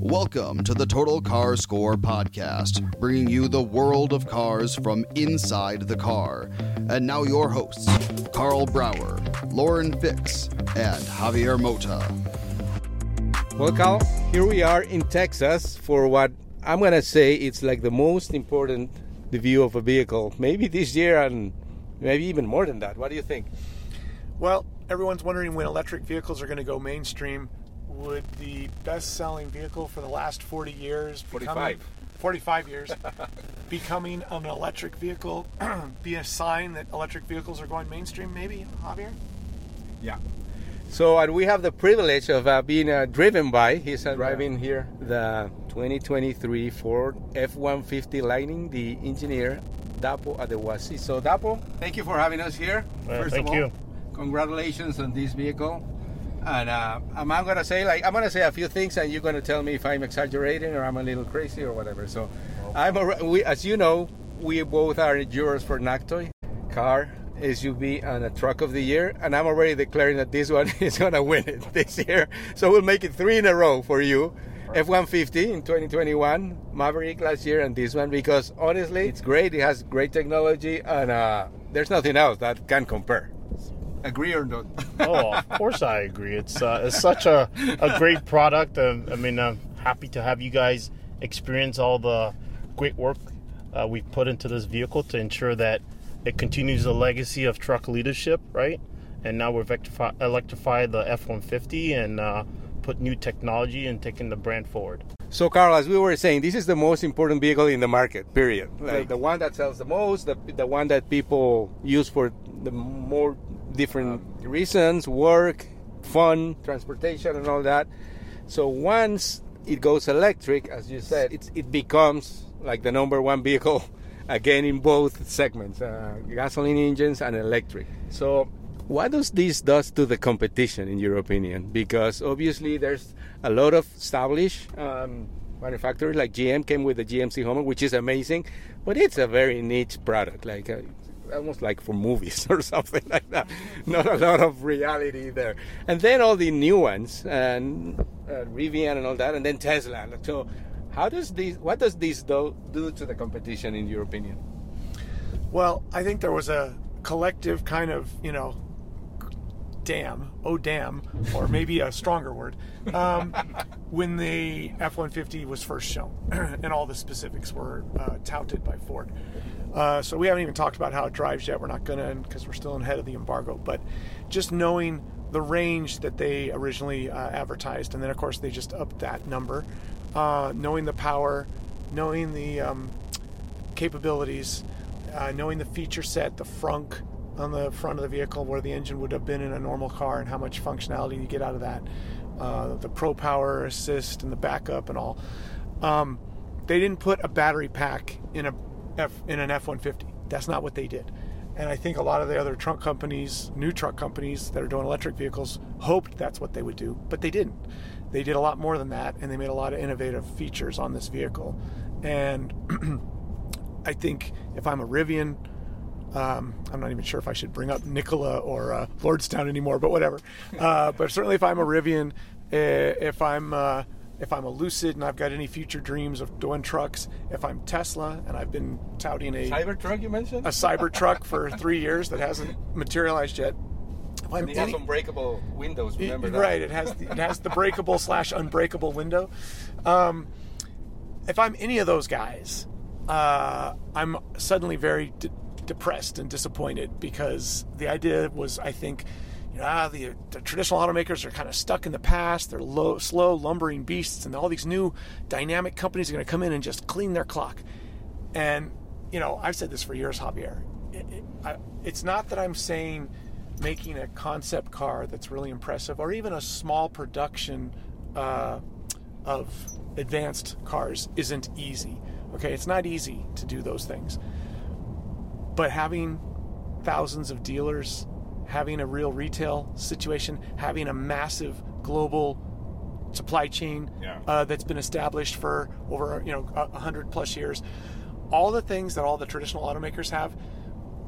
Welcome to the Total Car Score podcast, bringing you the world of cars from inside the car. And now your hosts, Carl Brauer, Lauren Fix, and Javier Mota. Well, Carl, here we are in Texas for what I'm going to say it's like the most important review of a vehicle, maybe this year and maybe even more than that. What do you think? Well, everyone's wondering when electric vehicles are going to go mainstream. Would the best selling vehicle for the last 40 years, 45. 45 years, becoming an electric vehicle be a sign that electric vehicles are going mainstream, maybe, Javier? Yeah. So, and we have the privilege of uh, being uh, driven by, he's uh, driving here, the 2023 Ford F 150 Lightning, the engineer, Dapo Adewasi. So, Dapo, thank you for having us here. Well, First of all, you. congratulations on this vehicle. And uh, I'm, I'm gonna say like I'm gonna say a few things, and you're gonna tell me if I'm exaggerating or I'm a little crazy or whatever. So, I'm a, we, as you know, we both are jurors for NACTOY, car, SUV, and a truck of the year, and I'm already declaring that this one is gonna win it this year. So we'll make it three in a row for you. F-150 in 2021, Maverick last year, and this one because honestly, it's great. It has great technology, and uh, there's nothing else that can compare. Agree or not? oh, of course I agree. It's uh, it's such a, a great product. And I mean, I'm happy to have you guys experience all the great work uh, we've put into this vehicle to ensure that it continues the legacy of truck leadership, right? And now we've electrify, electrified the F-150 and uh, put new technology and taking the brand forward. So, Carl, as we were saying, this is the most important vehicle in the market. Period. Like the one that sells the most, the, the one that people use for the more different reasons, work, fun, transportation, and all that. So once it goes electric, as you said, it's, it becomes like the number one vehicle again in both segments, uh, gasoline engines and electric. So what does this does to the competition in your opinion? Because obviously there's a lot of established um, manufacturers like gm came with the gmc hummer which is amazing but it's a very niche product like uh, almost like for movies or something like that. Not a lot of reality there. And then all the new ones and uh, rivian and all that and then tesla. So how does this what does this do, do to the competition in your opinion? Well, I think there was a collective kind of, you know, damn, oh damn, or maybe a stronger word, um, when the F 150 was first shown and all the specifics were uh, touted by Ford. Uh, so we haven't even talked about how it drives yet. We're not going to because we're still ahead of the embargo. But just knowing the range that they originally uh, advertised, and then of course they just upped that number, uh, knowing the power, knowing the um, capabilities, uh, knowing the feature set, the frunk on the front of the vehicle where the engine would have been in a normal car, and how much functionality you get out of that, uh, the Pro Power Assist and the backup and all. Um, they didn't put a battery pack in a F, in an F-150. That's not what they did. And I think a lot of the other truck companies, new truck companies that are doing electric vehicles, hoped that's what they would do, but they didn't. They did a lot more than that, and they made a lot of innovative features on this vehicle. And I think if I'm a Rivian, um, I'm not even sure if I should bring up Nikola or uh, Lordstown anymore, but whatever. Uh, but certainly if I'm a Rivian, if I'm uh, if I'm a Lucid and I've got any future dreams of doing trucks, if I'm Tesla and I've been touting a Cybertruck you mentioned? a Cybertruck for three years that hasn't materialized yet. If I'm And it has any- unbreakable windows, it- remember that? right, it has the, it has the breakable slash unbreakable window. Um, if I'm any of those guys, uh, I'm suddenly very depressed and disappointed because the idea was, I think, you know, ah, the, the traditional automakers are kind of stuck in the past. They're low, slow, lumbering beasts, and all these new dynamic companies are going to come in and just clean their clock. And you know, I've said this for years, Javier. It, it, I, it's not that I'm saying making a concept car that's really impressive, or even a small production uh, of advanced cars isn't easy. Okay, it's not easy to do those things. But having thousands of dealers, having a real retail situation, having a massive global supply chain Yeah. uh, that's been established for over you know a a hundred plus years, all the things that all the traditional automakers have,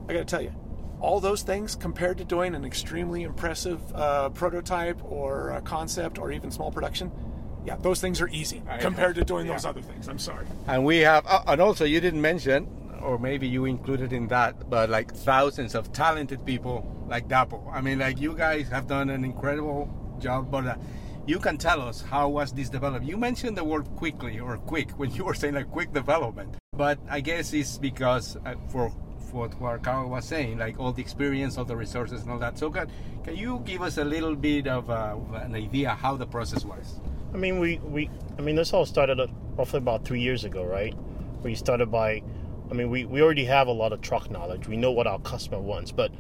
I got to tell you, all those things compared to doing an extremely impressive uh, prototype or a concept or even small production, yeah, those things are easy I- compared to doing yeah. those other things. I'm sorry. And we have, uh, and also you didn't mention, or maybe you included in that, but like thousands of talented people like Dapo. I mean, like you guys have done an incredible job, but uh, you can tell us how was this developed. You mentioned the word quickly or quick when you were saying like quick development, but I guess it's because uh, for what Carl was saying, like all the experience, all the resources, and all that. So, can, can you give us a little bit of uh, an idea how the process was? I mean, we, we I mean, this all started uh, roughly about three years ago, right? We started by, I mean, we, we already have a lot of truck knowledge. We know what our customer wants, but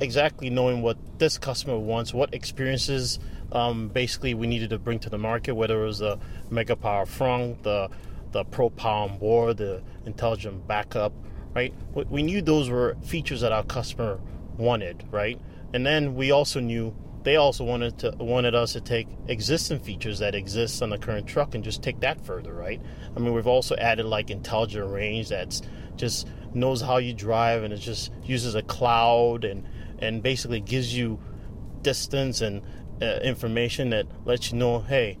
exactly knowing what this customer wants, what experiences um, basically we needed to bring to the market, whether it was the Mega Power Frunk, the the Pro Power on board, the intelligent backup, right? We, we knew those were features that our customer wanted, right? And then we also knew they also wanted to wanted us to take existing features that exist on the current truck and just take that further, right? I mean, we've also added like intelligent range that's just knows how you drive and it just uses a cloud and and basically gives you distance and uh, information that lets you know, hey,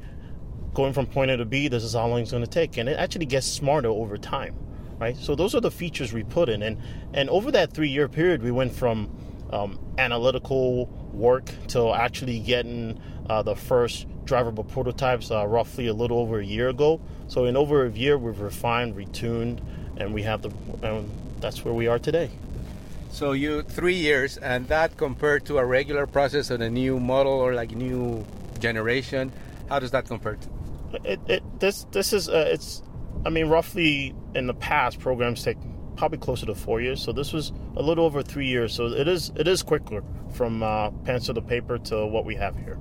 going from point A to B, this is how long it's going to take, and it actually gets smarter over time, right? So those are the features we put in, and and over that three-year period, we went from um, analytical work to actually getting uh, the first drivable prototypes uh, roughly a little over a year ago. So in over a year, we've refined, retuned, and we have the, and that's where we are today. So you three years, and that compared to a regular process on a new model or like new generation, how does that compare to? It, it this this is uh, it's I mean roughly in the past programs take probably closer to four years so this was a little over three years so it is it is quicker from uh, pencil to paper to what we have here.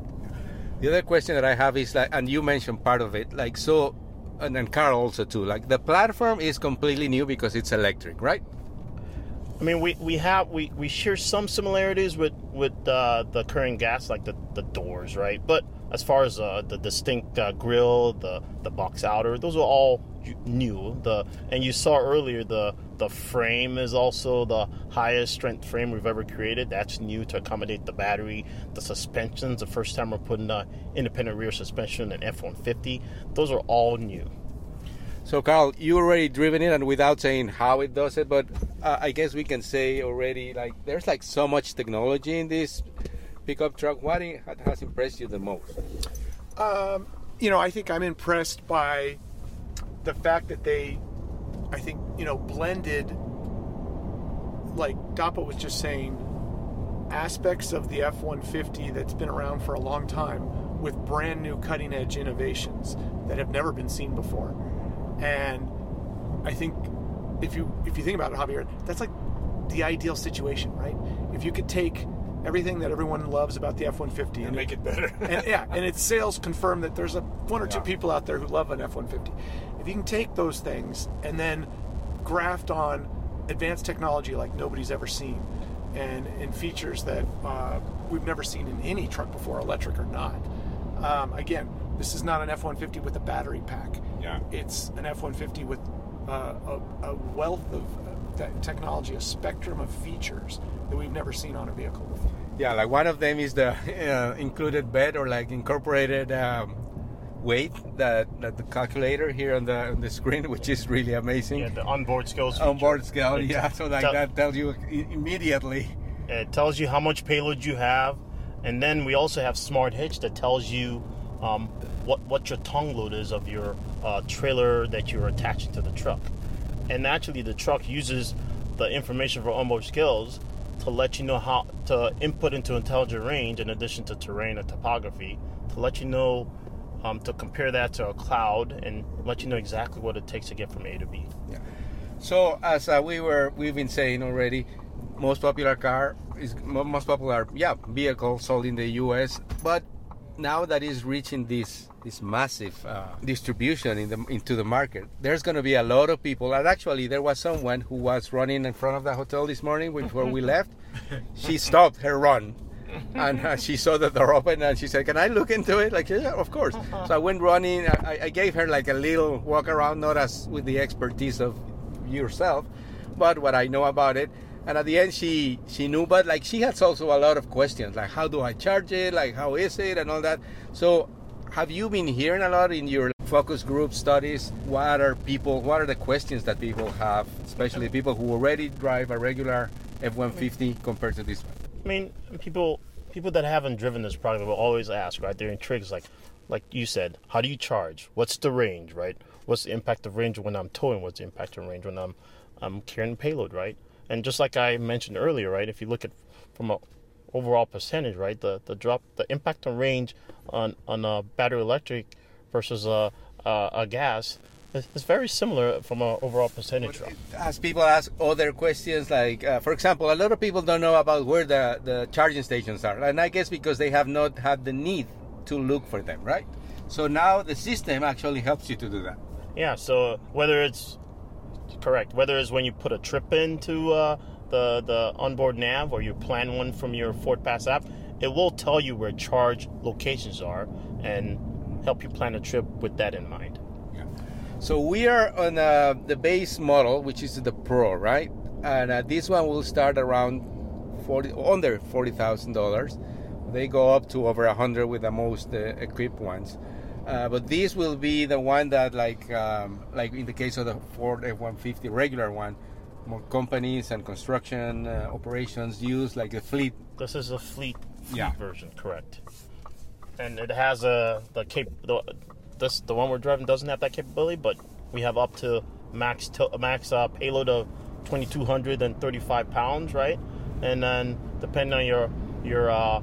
The other question that I have is like, and you mentioned part of it, like so, and then Carl also too. Like the platform is completely new because it's electric, right? I mean, we, we have we, we share some similarities with with uh, the current gas, like the, the doors, right? But as far as uh, the distinct uh, grill, the the box outer, those are all new. The and you saw earlier the the frame is also the highest strength frame we've ever created. That's new to accommodate the battery. The suspensions, the first time we're putting uh, independent rear suspension in F-150, those are all new. So Carl, you already driven it, and without saying how it does it, but uh, I guess we can say already like there's like so much technology in this pickup truck. What has impressed you the most? Um, you know, I think I'm impressed by the fact that they, I think, you know, blended, like Dapo was just saying, aspects of the F 150 that's been around for a long time with brand new cutting edge innovations that have never been seen before. And I think if you if you think about it, Javier, that's like the ideal situation, right? If you could take everything that everyone loves about the F 150 and make it better. and yeah, and its sales confirm that there's a one or two people out there who love an F-150. If you can take those things and then graft on advanced technology like nobody's ever seen, and and features that uh, we've never seen in any truck before, electric or not. Um, again, this is not an F-150 with a battery pack. Yeah. It's an F-150 with uh, a, a wealth of te- technology, a spectrum of features that we've never seen on a vehicle before. Yeah, like one of them is the uh, included bed or like incorporated um, weight that, that the calculator here on the on the screen, which is really amazing. Yeah, the onboard scales. Onboard feature. scale, It yeah. So like tell- that tells you immediately. It tells you how much payload you have, and then we also have Smart Hitch that tells you um, what what your tongue load is of your uh, trailer that you're attaching to the truck. And actually, the truck uses the information for onboard scales to let you know how to input into intelligent range, in addition to terrain and topography, to let you know um, to compare that to a cloud and let you know exactly what it takes to get from A to B. Yeah. So as uh, we were we've been saying already, most popular car is most popular yeah vehicle sold in the U.S. But now that is reaching this this massive uh, distribution in the into the market, there's going to be a lot of people. And actually, there was someone who was running in front of the hotel this morning before we left. She stopped her run. And uh, she saw the door open and she said, Can I look into it? Like, yeah, of course. So I went running. I, I gave her like a little walk around, not as with the expertise of yourself, but what I know about it. And at the end, she she knew, but like she has also a lot of questions, like how do I charge it, like how is it, and all that. So, have you been hearing a lot in your focus group studies? What are people? What are the questions that people have, especially people who already drive a regular F-150 mm-hmm. compared to this one? I mean, people people that haven't driven this product will always ask, right? They're intrigued, like like you said, how do you charge? What's the range, right? What's the impact of range when I'm towing? What's the impact of range when I'm I'm carrying payload, right? And just like I mentioned earlier, right? If you look at from a overall percentage, right? The the drop, the impact on range on on a battery electric versus a a, a gas is, is very similar from an overall percentage as people ask other questions like uh, for example a lot of people don't know about where the, the charging stations are and i guess because they have not had the need to look for them right so now the system actually helps you to do that Yeah, so whether it's correct, whether it's when you put a trip into uh, the the onboard nav or you plan one from your FordPass app, it will tell you where charge locations are and help you plan a trip with that in mind. Yeah. so we are on uh, the base model which is the pro right and uh, this one will start around 40 under $40000 they go up to over a 100 with the most uh, equipped ones uh, but this will be the one that like um, like in the case of the ford f-150 regular one more companies and construction uh, operations use like a fleet This is a fleet, fleet Yeah. version, correct? And it has a the cap. The, this the one we're driving doesn't have that capability, but we have up to max to, max uh, payload of 2,235 pounds, right? And then depending on your your uh,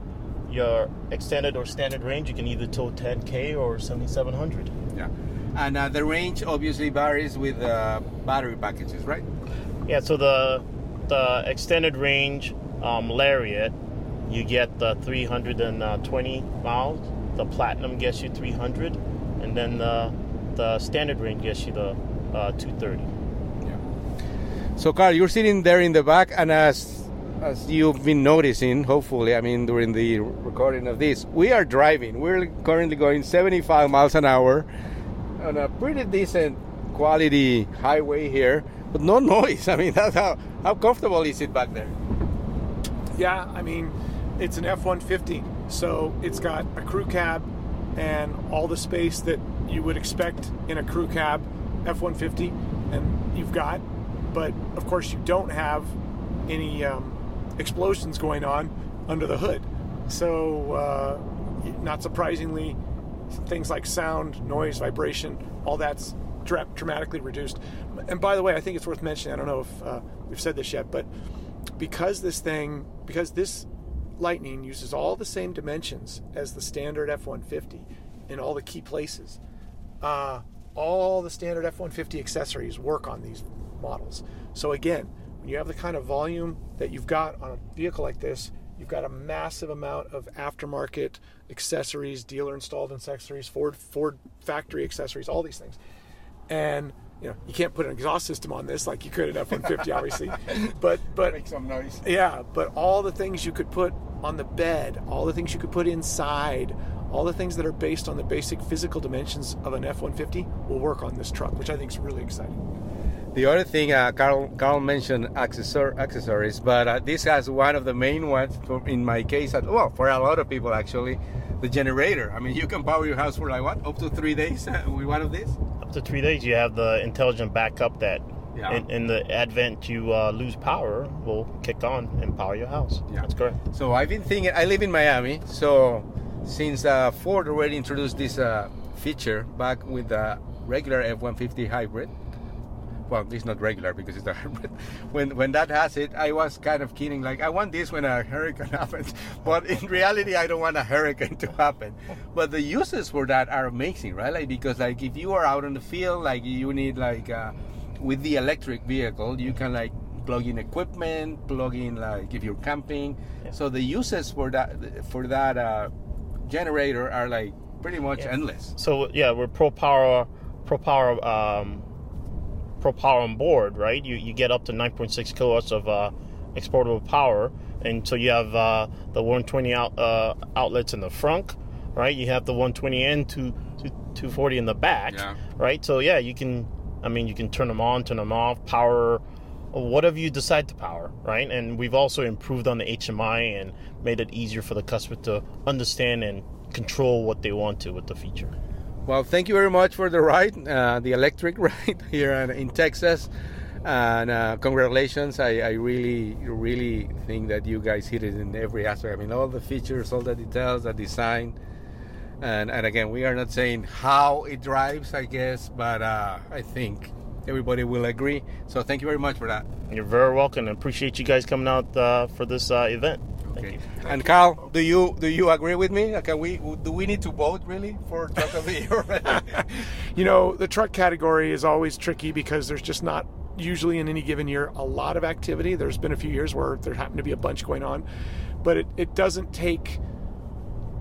your extended or standard range, you can either tow 10k or 7,700. yeah and uh, the range obviously varies with uh, battery packages right Yeah, so the the extended range um, Lariat, you get the 320 miles. The Platinum gets you 300, and then the the standard range gets you the uh, 230. So, Carl, you're sitting there in the back, and as as you've been noticing, hopefully, I mean, during the recording of this, we are driving. We're currently going 75 miles an hour on a pretty decent quality highway here, but no noise. I mean, that's how how comfortable is it back there? Yeah, I mean, it's an F 150, so it's got a crew cab and all the space that you would expect in a crew cab F 150, and you've got, but of course, you don't have any um, explosions going on under the hood. So, uh, not surprisingly, things like sound, noise, vibration, all that's dra- dramatically reduced. And by the way, I think it's worth mentioning, I don't know if uh, we've said this yet, but because this thing, because this Lightning uses all the same dimensions as the standard F 150 in all the key places, uh, all the standard F 150 accessories work on these models. So, again, when you have the kind of volume that you've got on a vehicle like this, you've got a massive amount of aftermarket accessories, dealer installed accessories, Ford Ford factory accessories, all these things. And you know, you can't put an exhaust system on this like you could an F-150, obviously. But but Make some noise. yeah, but all the things you could put on the bed, all the things you could put inside, all the things that are based on the basic physical dimensions of an F-150 will work on this truck, which I think is really exciting. The other thing, uh, Carl, Carl mentioned accessor- accessories, but uh, this has one of the main ones. For, in my case, uh, well, for a lot of people actually, the generator. I mean, you can power your house for like what, up to three days with one of these. Up to three days, you have the intelligent backup that, Yeah. in, in the advent you uh, lose power, will kick on and power your house. Yeah. That's correct. So I've been thinking. I live in Miami, so since uh, Ford already introduced this uh, feature back with the regular F-150 hybrid. Well, it's not regular because it's a hybrid. When when that has it, I was kind of kidding. Like I want this when a hurricane happens, but in reality, I don't want a hurricane to happen. But the uses for that are amazing, right? Like because like if you are out on the field, like you need like uh, with the electric vehicle, you can like plug in equipment, plug in like if you're camping. So the uses for that for that uh, generator are like pretty much endless. So yeah, we're pro power, pro power, um, pro power on board, right? You you get up to 9.6 kilowatts of uh, exportable power, and so you have uh, the 120 out, uh, outlets in the front, right? You have the 120 and two, two, 240 in the back, Yeah. right? So yeah, you can, I mean, you can turn them on, turn them off, power. Whatever you decide to power, right? And we've also improved on the HMI and made it easier for the customer to understand and control what they want to with the feature. Well, thank you very much for the ride, uh, the electric ride here in, Texas. And uh, congratulations. I, I really, really think that you guys hit it in every aspect. I mean, all the features, all the details, the design. And, and again, we are not saying how it drives, I guess, but uh, I think everybody will agree. So thank you very much for that. You're very welcome. and appreciate you guys coming out uh, for this uh, event. Thank Okay. you. And Carl, do you do you agree with me? Can uh, we do we need to vote really for truck of the year? You know, the truck category is always tricky because there's just not usually in any given year a lot of activity. There's been a few years where there happened to be a bunch going on, but it, it doesn't take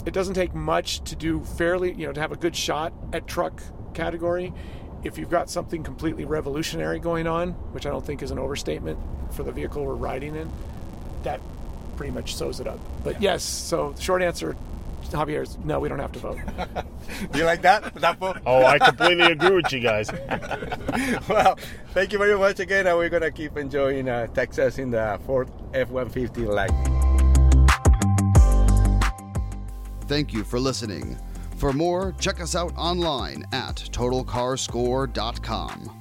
it doesn't take much to do fairly, you know, to have a good shot at truck category. If you've got something completely revolutionary going on, which I don't think is an overstatement for the vehicle we're riding in, that pretty much sews it up. But yes, so the short answer, Javier, is no, we don't have to vote. do you like that? That vote? Oh, I completely agree with you guys. well, thank you very much again, and we're gonna keep enjoying uh, Texas in the Ford F-150 Lightning. Thank you for listening. For more, check us out online at totalcarscore.com.